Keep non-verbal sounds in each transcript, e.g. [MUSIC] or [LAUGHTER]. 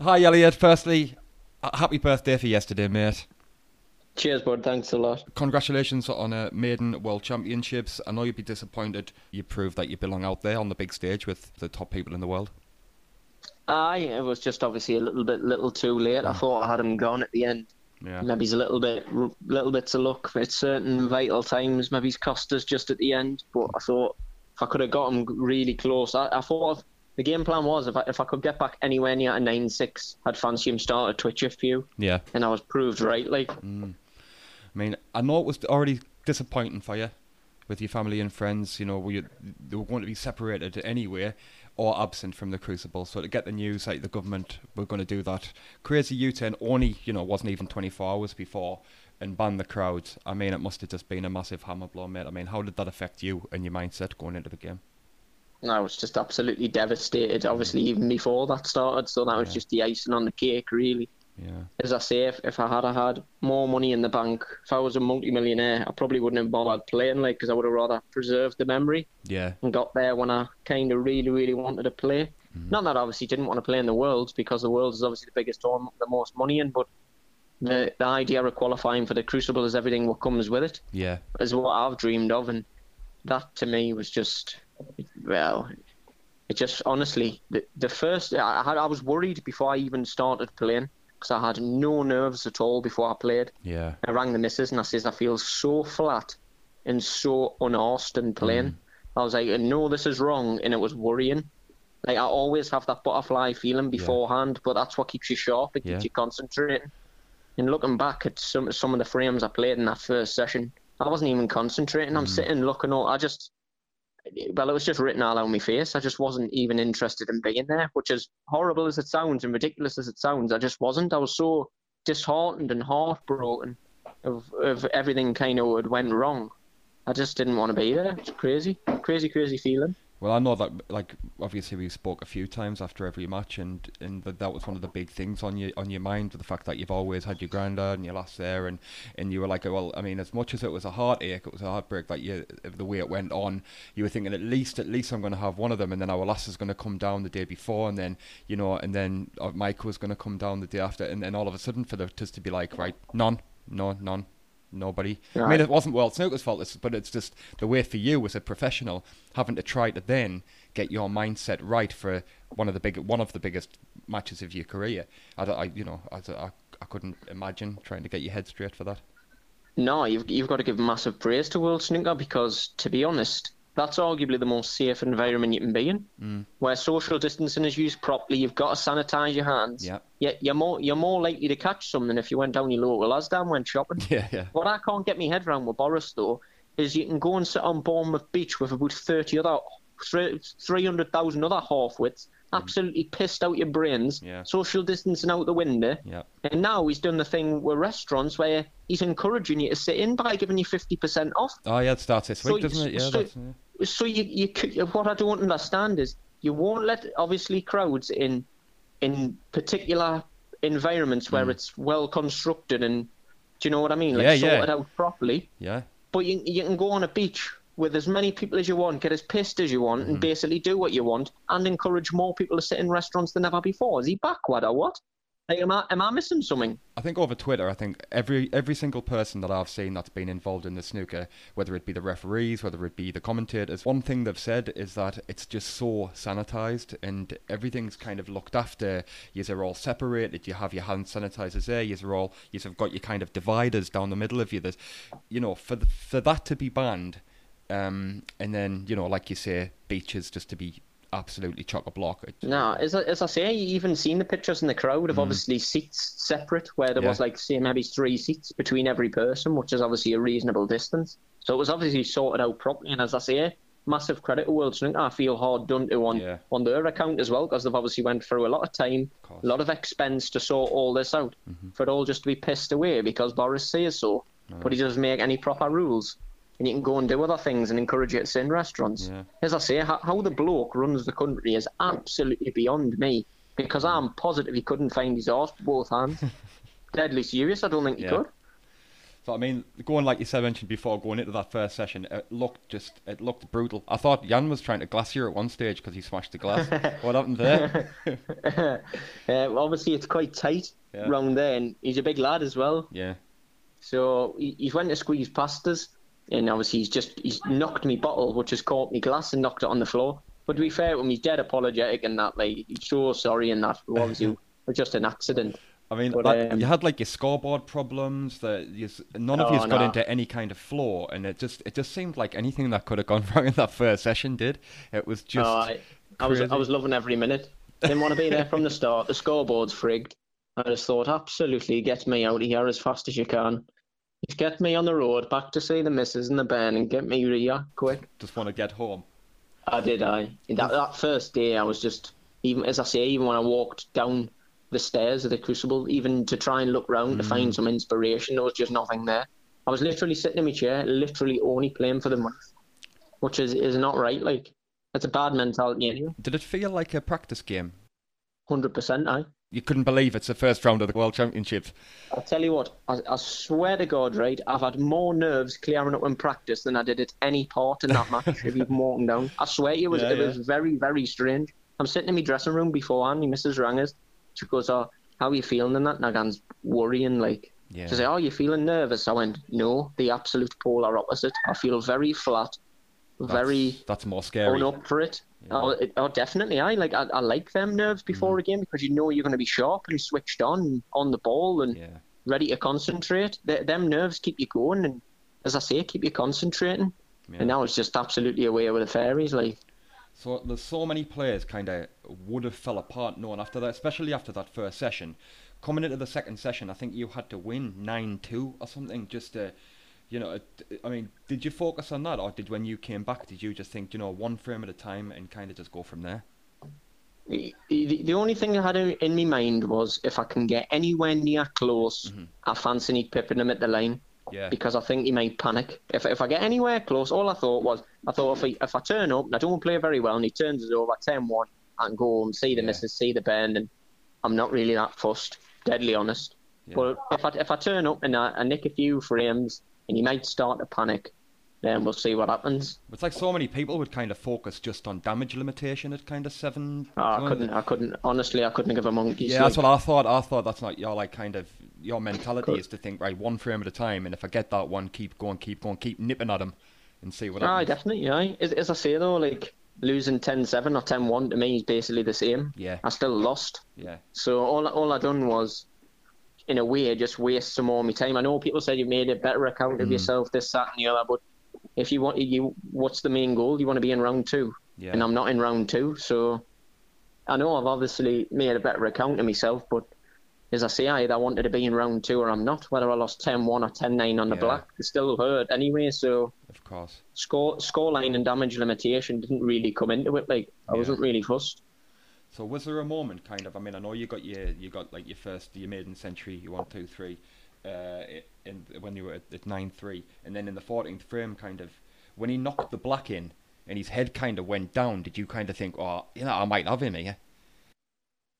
Hi, Elliot. Firstly, uh, happy birthday for yesterday, mate. Cheers, bud. Thanks a lot. Congratulations on a maiden World Championships. I know you'd be disappointed. You proved that you belong out there on the big stage with the top people in the world. Aye, it was just obviously a little bit, little too late. I thought I had him gone at the end. Yeah. Maybe he's a little bit, little bit of luck at certain vital times. Maybe he's cost us just at the end. But I thought if I could have got him really close, I, I thought the game plan was if I, if I could get back anywhere near a nine six, I'd fancy him start a Twitch a few. Yeah. And I was proved right. Like, mm. I mean, I know it was already disappointing for you with your family and friends. You know, we they were going to be separated anyway or absent from the crucible. So to get the news like the government were going to do that crazy U-turn only, you know, wasn't even 24 hours before and ban the crowds. I mean, it must have just been a massive hammer blow, mate. I mean, how did that affect you and your mindset going into the game? I was just absolutely devastated. Obviously, even before that started, so that was just the icing on the cake, really. Yeah. As I say, if, if I had I had more money in the bank, if I was a multi-millionaire, I probably wouldn't have bothered playing, like, because I would have rather preserved the memory. Yeah. And got there when I kind of really, really wanted to play. Mm-hmm. Not that I obviously didn't want to play in the Worlds, because the Worlds is obviously the biggest tournament, the most money in, but the the idea of qualifying for the Crucible is everything what comes with it. Yeah. Is what I've dreamed of, and that to me was just, well, it just honestly the, the first I, had I was worried before I even started playing because I had no nerves at all before I played. Yeah. I rang the missus and I says I feel so flat and so unarsed and playing. Mm. I was like, no, this is wrong, and it was worrying. Like I always have that butterfly feeling beforehand, yeah. but that's what keeps you sharp. It keeps yeah. you concentrating. And looking back at some some of the frames I played in that first session, I wasn't even concentrating. I'm mm. sitting looking. All, I just well, it was just written all on my face. I just wasn't even interested in being there, which is horrible as it sounds and ridiculous as it sounds. I just wasn't. I was so disheartened and heartbroken of, of everything kind of went wrong. I just didn't want to be there. It's crazy, crazy, crazy feeling. Well, I know that, like, obviously we spoke a few times after every match, and and that, that was one of the big things on your on your mind, the fact that you've always had your granddad and your lass there, and, and you were like, well, I mean, as much as it was a heartache, it was a heartbreak. That you, the way it went on, you were thinking at least, at least I'm going to have one of them, and then our lass is going to come down the day before, and then you know, and then uh, was going to come down the day after, and then all of a sudden for the just to be like, right, none, no, none, nobody. Right. I mean, it wasn't World Snooker's fault, but it's just the way for you as a professional having to try to then get your mindset right for one of the big one of the biggest matches of your career. I, I you know, I, I, I couldn't imagine trying to get your head straight for that. No, you've you've got to give massive praise to World Snooker because, to be honest, that's arguably the most safe environment you can be in, mm. where social distancing is used properly. You've got to sanitize your hands. Yeah. Yet you're more you're more likely to catch something if you went down your local Asda and went shopping. [LAUGHS] Yeah, yeah. What I can't get my head around with Boris though is you can go and sit on Bournemouth Beach with about thirty other, three hundred thousand other half-wits absolutely pissed out your brains, yeah. social distancing out the window. Yeah. And now he's done the thing with restaurants where he's encouraging you to sit in by giving you 50% off. Oh, yeah, it starts this week, so, doesn't it? Yeah, so, yeah. So you, you, what I don't understand is you won't let, obviously, crowds in in particular environments where mm. it's well constructed and, do you know what I mean? Like, yeah, sorted yeah. out properly. Yeah. But you, you can go on a beach with as many people as you want, get as pissed as you want, mm-hmm. and basically do what you want, and encourage more people to sit in restaurants than ever before. Is he backward or what? Like, am I am I missing something? I think over Twitter, I think every every single person that I've seen that's been involved in the snooker, whether it be the referees, whether it be the commentators, one thing they've said is that it's just so sanitized and everything's kind of looked after. You're all separated. You have your hand sanitizers there. You're all you've got your kind of dividers down the middle of you. There's, you know, for the, for that to be banned um, and then, you know, like you say, beaches just to be absolutely chock a block. No, as I, as I say, you even seen the pictures in the crowd of mm. obviously seats separate, where there yeah. was like, say, maybe three seats between every person, which is obviously a reasonable distance. So it was obviously sorted out properly. And as I say, massive credit to World Snooker. I feel hard done to on, yeah. on their account as well, because they've obviously went through a lot of time, of a lot of expense to sort all this out, mm-hmm. for it all just to be pissed away because Boris says so. No. But he doesn't make any proper rules and you can go and do other things and encourage it to restaurants. Yeah. As I say, how, how, the bloke runs the country is absolutely beyond me because I'm positive he couldn't find his arse with both hands. [LAUGHS] Deadly serious, I don't think he yeah. could. So I mean, going like you said mentioned before, going into that first session, it looked just it looked brutal. I thought Yan was trying to glass you at one stage because he smashed the glass. [LAUGHS] what happened there? [LAUGHS] uh, obviously, it's quite tight Yeah. round there, and he's a big lad as well. yeah, So he, he's went to squeeze past us, and obviously he's just he's knocked me bottle, which has caught me glass and knocked it on the floor. But to be fair to him, he's dead apologetic and that, like he's so sorry and that. [LAUGHS] Obviously, it was just an accident. I mean, But, that, um, you had like your scoreboard problems. That you, none of Oh, you got no. into any kind of flaw, and it just it just seemed like anything that could have gone [LAUGHS] wrong in that first session did. It was just Oh, I, I was. I was loving every minute. Didn't want to be there from the start. The scoreboard's frigged. I just thought, absolutely, get me out of here as fast as you can. Just get me on the road back to see the missus and the band and get me here quick. just want to get home. I did. I that that first day, I was just even as I say, even when I walked down the stairs of the Crucible, even to try and look round to find mm. some inspiration, there was just nothing there. I was literally sitting in my chair, literally only playing for the money, which is is not right. Like it's a bad mentality anyway. Did it feel like a practice game? Hundred percent. I. You couldn't believe it's the first round of the World Championships. I'll tell you what, I, I swear to God, right, I've had more nerves clearing up in practice than I did at any part in that [LAUGHS] match if you've walking down. I swear it was Yeah, it yeah. was very, very strange. I'm sitting in my dressing room beforehand, my missus rang us. She goes, Oh, how are you feeling in that? And was worrying like Yeah. she said, Oh, you feeling nervous? I went, No, the absolute polar opposite. I feel very flat, very That's, that's more scary. going up for it. Oh, it- oh, definitely. I like I, I like them nerves before Mm. a game because you know you're going to be sharp and switched on on the ball and Yeah. ready to concentrate. Th them nerves keep you going, and as I say, keep you concentrating. yeah. And now it's just absolutely away with the fairies. Like, So there's so many players kind of would have fell apart knowing after that, especially after that first session. Coming into the second session, I think you had to win nine two or something just to, you know. I mean, did you focus on that, or did when you came back, did you just think, you know, one frame at a time and kind of just go from there? the, only thing I had in my mind was if I can get anywhere near close, mm-hmm. I fancy Nick pipping him at the line Yeah. because I think he might panic. If if I get anywhere close, all I thought was I thought if I, if I turn up and I don't play very well and he turns us over 10-1, I can go home, see the Yeah. missus, see the bend, and I'm not really that fussed. Deadly honest. Yeah. But if I if I turn up and I, I nick a few frames and he might start to panic, then we'll see what happens. It's like so many people would kind of focus just on damage limitation at kind of seven. Oh, I couldn't. I couldn't. Honestly, I couldn't give a monkey's. Yeah, that's what I thought. I thought that's not your like kind of your mentality Could- is to think right one frame at a time, and if I get that one, keep going, keep going, keep nipping at him, and see what ah, happens. definitely. Yeah, As, as I say though, like losing 10-7 or 10-1 to me is basically the same. Yeah, I still lost. yeah, So all all I done was, in a way, just waste some more of my time. I know people said you made a better account of Mm. yourself, this, that, and the other. But if you want, you what's the main goal? You want to be in round two, yeah. and I'm not in round two. So I know I've obviously made a better account of myself, but as I say, I either wanted to be in round two or I'm not. Whether I lost 10-1 or 10-9 on the Yeah. black, it still hurt anyway. So of course. score score line and damage limitation didn't really come into it. Like I Yeah. wasn't really fussed. So was there a moment, kind of? I mean, I know you got your you got like your first your maiden century, you one two three, uh, in when you were at, at nine three, and then in the fourteenth frame, kind of when he knocked the black in and his head kind of went down. Did you kind of think, oh, you know, I might have him here?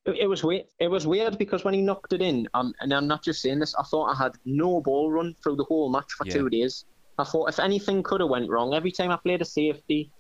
It, it was weird. It was weird because when he knocked it in, um, and I'm not just saying this, I thought I had no ball run through the whole match for Yeah. two days. I thought if anything could have went wrong, every time I played a safety,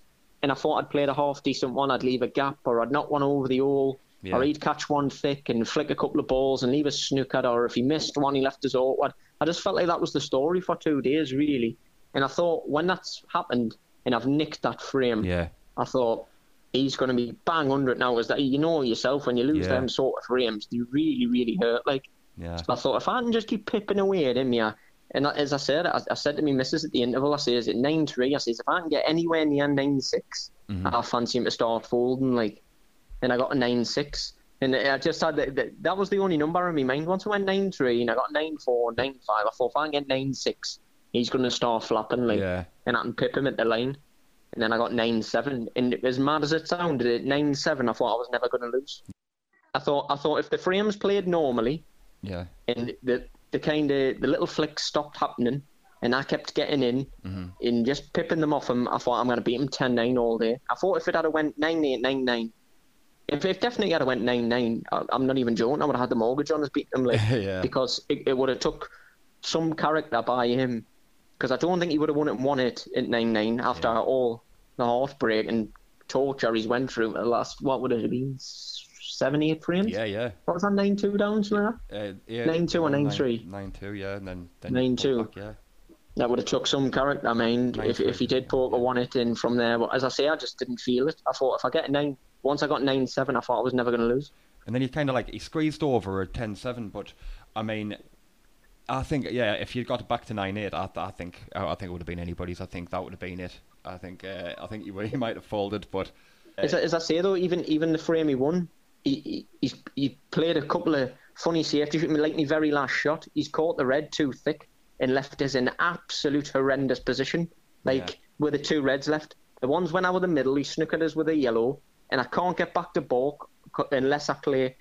and I thought I'd played a half decent one, I'd leave a gap or I'd knock one over the hole. Yeah. Or he'd catch one thick and flick a couple of balls and leave a snooker, or if he missed one, he left us awkward. I just felt like that was the story for two days, really. And I thought when that's happened and I've nicked that frame, Yeah, I thought he's going to be bang under it now. Is that you know yourself when you lose Yeah. them sort of frames, they really, really hurt. Like yeah, I thought, if I can just keep pipping away at him, yeah. And as I said, I, I said to me missus at the interval, I says at nine three, I says if I can get anywhere near nine six, Mhm. I fancy him to start folding. Like, and I got a nine six. And I just had that, that, that was the only number in my mind. Once I went nine three and I got nine four, nine five, I thought if I can get nine six, he's going to start flapping like yeah, and I can pip him at the line. And then I got nine seven, and as mad as it sounded, at nine seven, I thought I was never going to lose. I thought I thought if the frames played normally yeah, and the the kind of the little flicks stopped happening, and I kept getting in Mhm. and just pipping them off him, I thought I'm going to beat him 10-9 all day. I thought if it had a went nine eight nine nine, if it definitely had a went nine nine, I- I'm not even joking. I would have had the mortgage on us beating like [LAUGHS] yeah, because it, it would have took some character by him because I don't think he would have won it one it at nine nine after Yeah. all the heartbreak and torture he's went through the last what would it have been seven eight frames? Yeah, yeah. What was that nine two down something like that? Uh, yeah, 9-2 or well, 9-3? 9-2, yeah, and then, then 9-2. back, yeah. That would have took some character. I mean, if 9-3, if he did poke a one it in from there, but as I say, I just didn't feel it. I thought if I get a nine, once I got nine seven, I thought I was never going to lose. And then he kind of like he squeezed over at 10-7, but I mean, I think yeah, if you'd got back to 9-8, I, I think I think it would have been anybody's. I think that would have been it. I think uh, I think he, would- he might have folded, but As, I- as I say though, even even the frame he won, he, he he's he played a couple of funny safety shoot. Like my very last shot, he's caught the red too thick and left us in absolute horrendous position. Like Yeah. with the two reds left, the ones went out was the middle, he snookered us with a yellow, and I can't get back to balk unless I play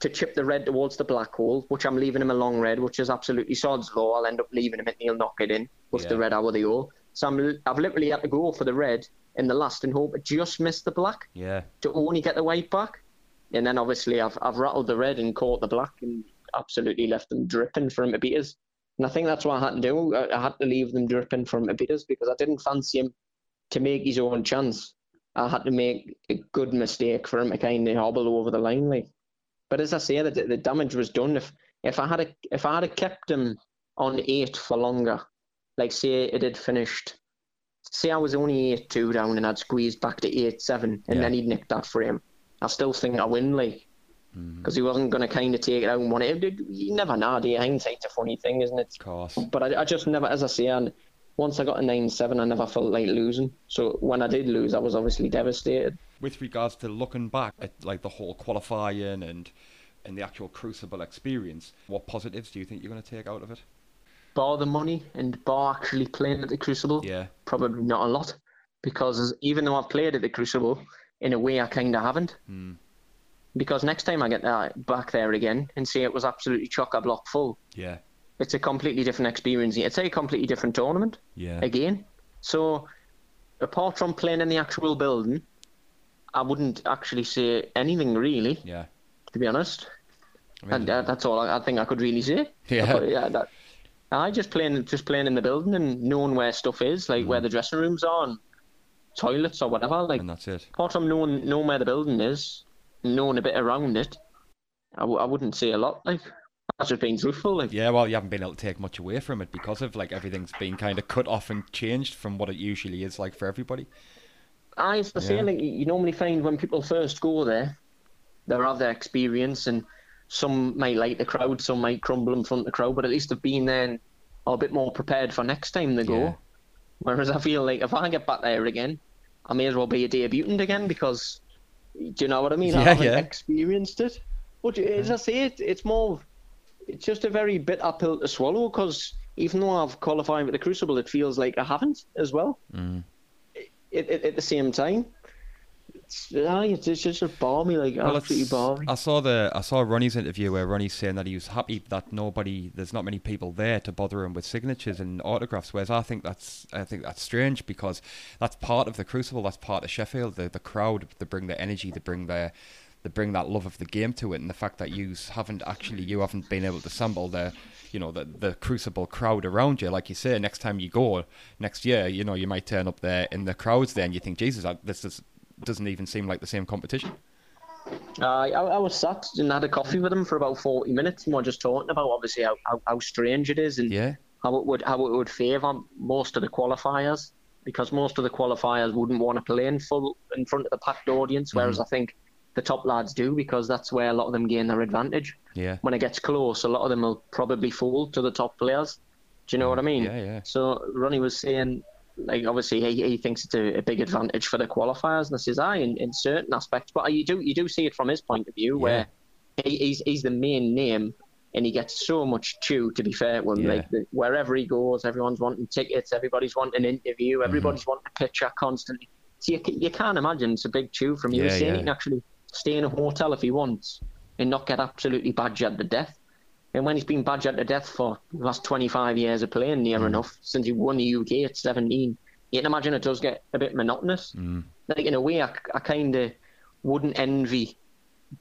to chip the red towards the black hole, which I'm leaving him a long red, which is absolutely sod's law. I'll end up leaving him and he'll knock it in with the red out of the hole. So I'm, I've literally had to go for the red in the last and hope it just missed the black yeah, to only get the white back. And then obviously I've I've rattled the red and caught the black and absolutely left them dripping for him to beat us. And I think that's what I had to do. I, I had to leave them dripping for him to beat us because I didn't fancy him to make his own chance. I had to make a good mistake for him to kind of hobble over the line. Like. But as I say, the, the damage was done. If if I had a, if I had kept him on eight for longer, like say it had finished, say I was only eight two down and I'd squeezed back to eight seven, and Yeah. then he'd nicked that frame. I still think I win, like, mm-hmm. because he wasn't going to kind of take it out and want it. It- You never know. The hindsight's a funny thing, isn't it? of course. But I, I just never, as I say, and once I got a nine seven, I never felt like losing. So when I did lose, I was obviously devastated. With regards to looking back at like the whole qualifying and and the actual Crucible experience, what positives do you think you're going to take out of it? Bar the money and bar actually playing at the Crucible. Yeah, probably not a lot because even though I've played at the Crucible, in a way I kind of haven't. Hmm. Because next time I get uh, back there again and see it was absolutely chock a block full, yeah, it's a completely different experience. It's a completely different tournament yeah, again. So, apart from playing in the actual building, I wouldn't actually say anything really, yeah. to be honest. I mean, And uh, that's all I, I think I could really say. Yeah. But, yeah. That, I just playing, just playing in the building and knowing where stuff is, like Mm. where the dressing rooms are, and toilets or whatever. Like and that's it. apart from knowing knowing where the building is, knowing a bit around it, I, w- I wouldn't say a lot. Like that's just being truthful. Like Yeah, well, you haven't been able to take much away from it because of like everything's been kind of cut off and changed from what it usually is like for everybody. Ah, I used to say, Yeah. like you normally find when people first go there, they have their experience, and some might like the crowd, some might crumble in front of the crowd, but at least they've been there and are a bit more prepared for next time they go. Yeah. Whereas I feel like if I get back there again, I may as well be a debutant again because, do you know what I mean? I haven't yeah. experienced it. But as I say, it, it's more, it's just a very bitter pill to swallow because even though I've qualified with the Crucible, it feels like I haven't as well Mm. at, at, at the same time. It's, it's, it's just balmy, like Well, absolutely balmy. I saw the I saw Ronnie's interview where Ronnie's saying that he was happy that nobody there's not many people there to bother him with signatures and autographs. Whereas I think that's I think that's strange because that's part of the Crucible. That's part of Sheffield. The the crowd they bring their energy. They bring their they bring that love of the game to it. And the fact that you haven't actually you haven't been able to assemble the you know the the Crucible crowd around you. Like you say, next time you go next year, you know you might turn up there in the crowds there and you think Jesus, I- this is doesn't even seem like the same competition. Aye, I, I was sat and had a coffee with him for about 40 minutes and we're just talking about obviously how, how, how strange it is and Yeah. how it would how it would favour most of the qualifiers because most of the qualifiers wouldn't want to play in full in front of the packed audience, mm-hmm. whereas I think the top lads do because that's where a lot of them gain their advantage. Yeah. When it gets close, a lot of them will probably fold to the top players. Do you know mm-hmm. what I mean? Yeah, yeah. So Ronnie was saying, like, obviously he, he thinks it's a, a big advantage for the qualifiers, and I says, I in, in certain aspects, but you do you do see it from his point of view, where he, he's he's the main name, and he gets so much chew. To be fair him, Yeah. like the, wherever he goes, everyone's wanting tickets, everybody's wanting an interview, Mm-hmm. everybody's wanting a picture constantly. So you, you can't imagine it's a big chew from you. Yeah, yeah. he can actually stay in a hotel if he wants and not get absolutely badgered to death. And when he's been badgered to death for the last 25 years of playing near Mm. enough, since he won the UK at 17, you can imagine it does get a bit monotonous. Mm. Like, in a way, I, I kind of wouldn't envy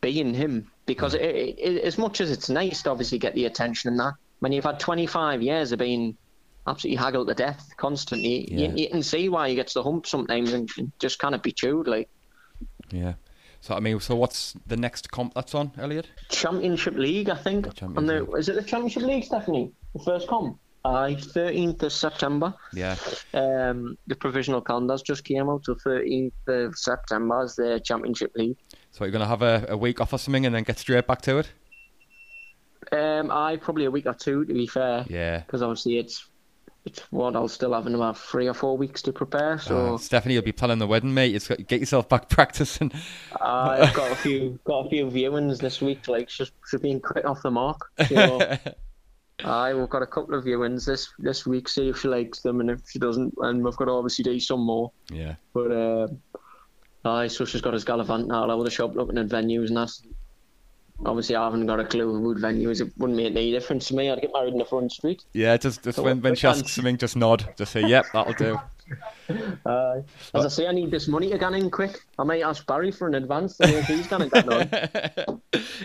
being him because it, it, it- as much as it's nice to obviously get the attention and that, when you've had 25 years of being absolutely haggled to death constantly, Yeah. you, you can see why he gets the hump sometimes and and just kind of be chewed. Like Yeah. So I mean, so what's the next comp that's on, Elliot? Championship League, I think. Champions the, is it the Championship League, Stephanie? The first comp? Aye, 13th of September. Yeah. Um, the provisional calendars just came out, so 13th of September is the Championship League. So you're gonna have a, a week off or something and then get straight back to it. Um, I probably a week or two, to be fair. Yeah. because obviously it's it's what I'll still have in about three or four weeks to prepare. So Uh, Stephanie, you'll be planning the wedding, mate. You've got get yourself back [LAUGHS] practicing. I've got a few got a few viewings this week. Like she's she's been quick off the mark. So [LAUGHS] aye, we've got a couple of viewings this this week. See if she likes them, and if she doesn't, and we've got to obviously do some more. yeah. But uh, aye, so she's got us gallivanting all over the shop looking at venues and that's. Obviously, I haven't got a clue what venues. It wouldn't make any difference to me. I'd get married in the front street. Yeah, just just So when, when she asks something, just nod. Just say, yep, that'll do. [LAUGHS] [LAUGHS] Uh, as I say, I need this money to get in quick. I might ask Barry for an advance. if he's going to get.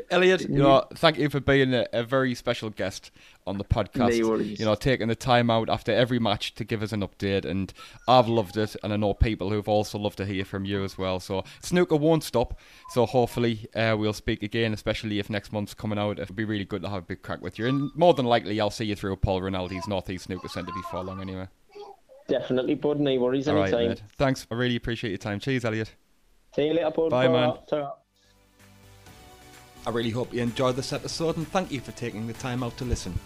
[LAUGHS] Elliot, you know, thank you for being a, a very special guest on the podcast. No. You know, taking the time out after every match to give us an update, and I've loved it, and I know people who've also loved to hear from you as well. So snooker won't stop. So hopefully uh, we'll speak again, especially if next month's coming out. It'd be really good to have a big crack with you, and more than likely I'll see you through Paul Rinaldi's Northeast Snooker Centre before long, anyway. Definitely, bud. No worries All right, anytime. mate. Thanks. I really appreciate your time. Cheers, Elliot. See you later, bud. Bye, man. Ta-ra. I really hope you enjoyed this episode and thank you for taking the time out to listen.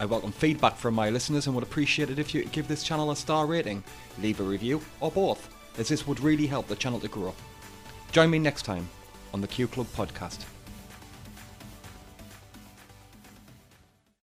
I welcome feedback from my listeners and would appreciate it if you could give this channel a star rating, leave a review, or both, as this would really help the channel to grow. Join me next time on the Q Club podcast.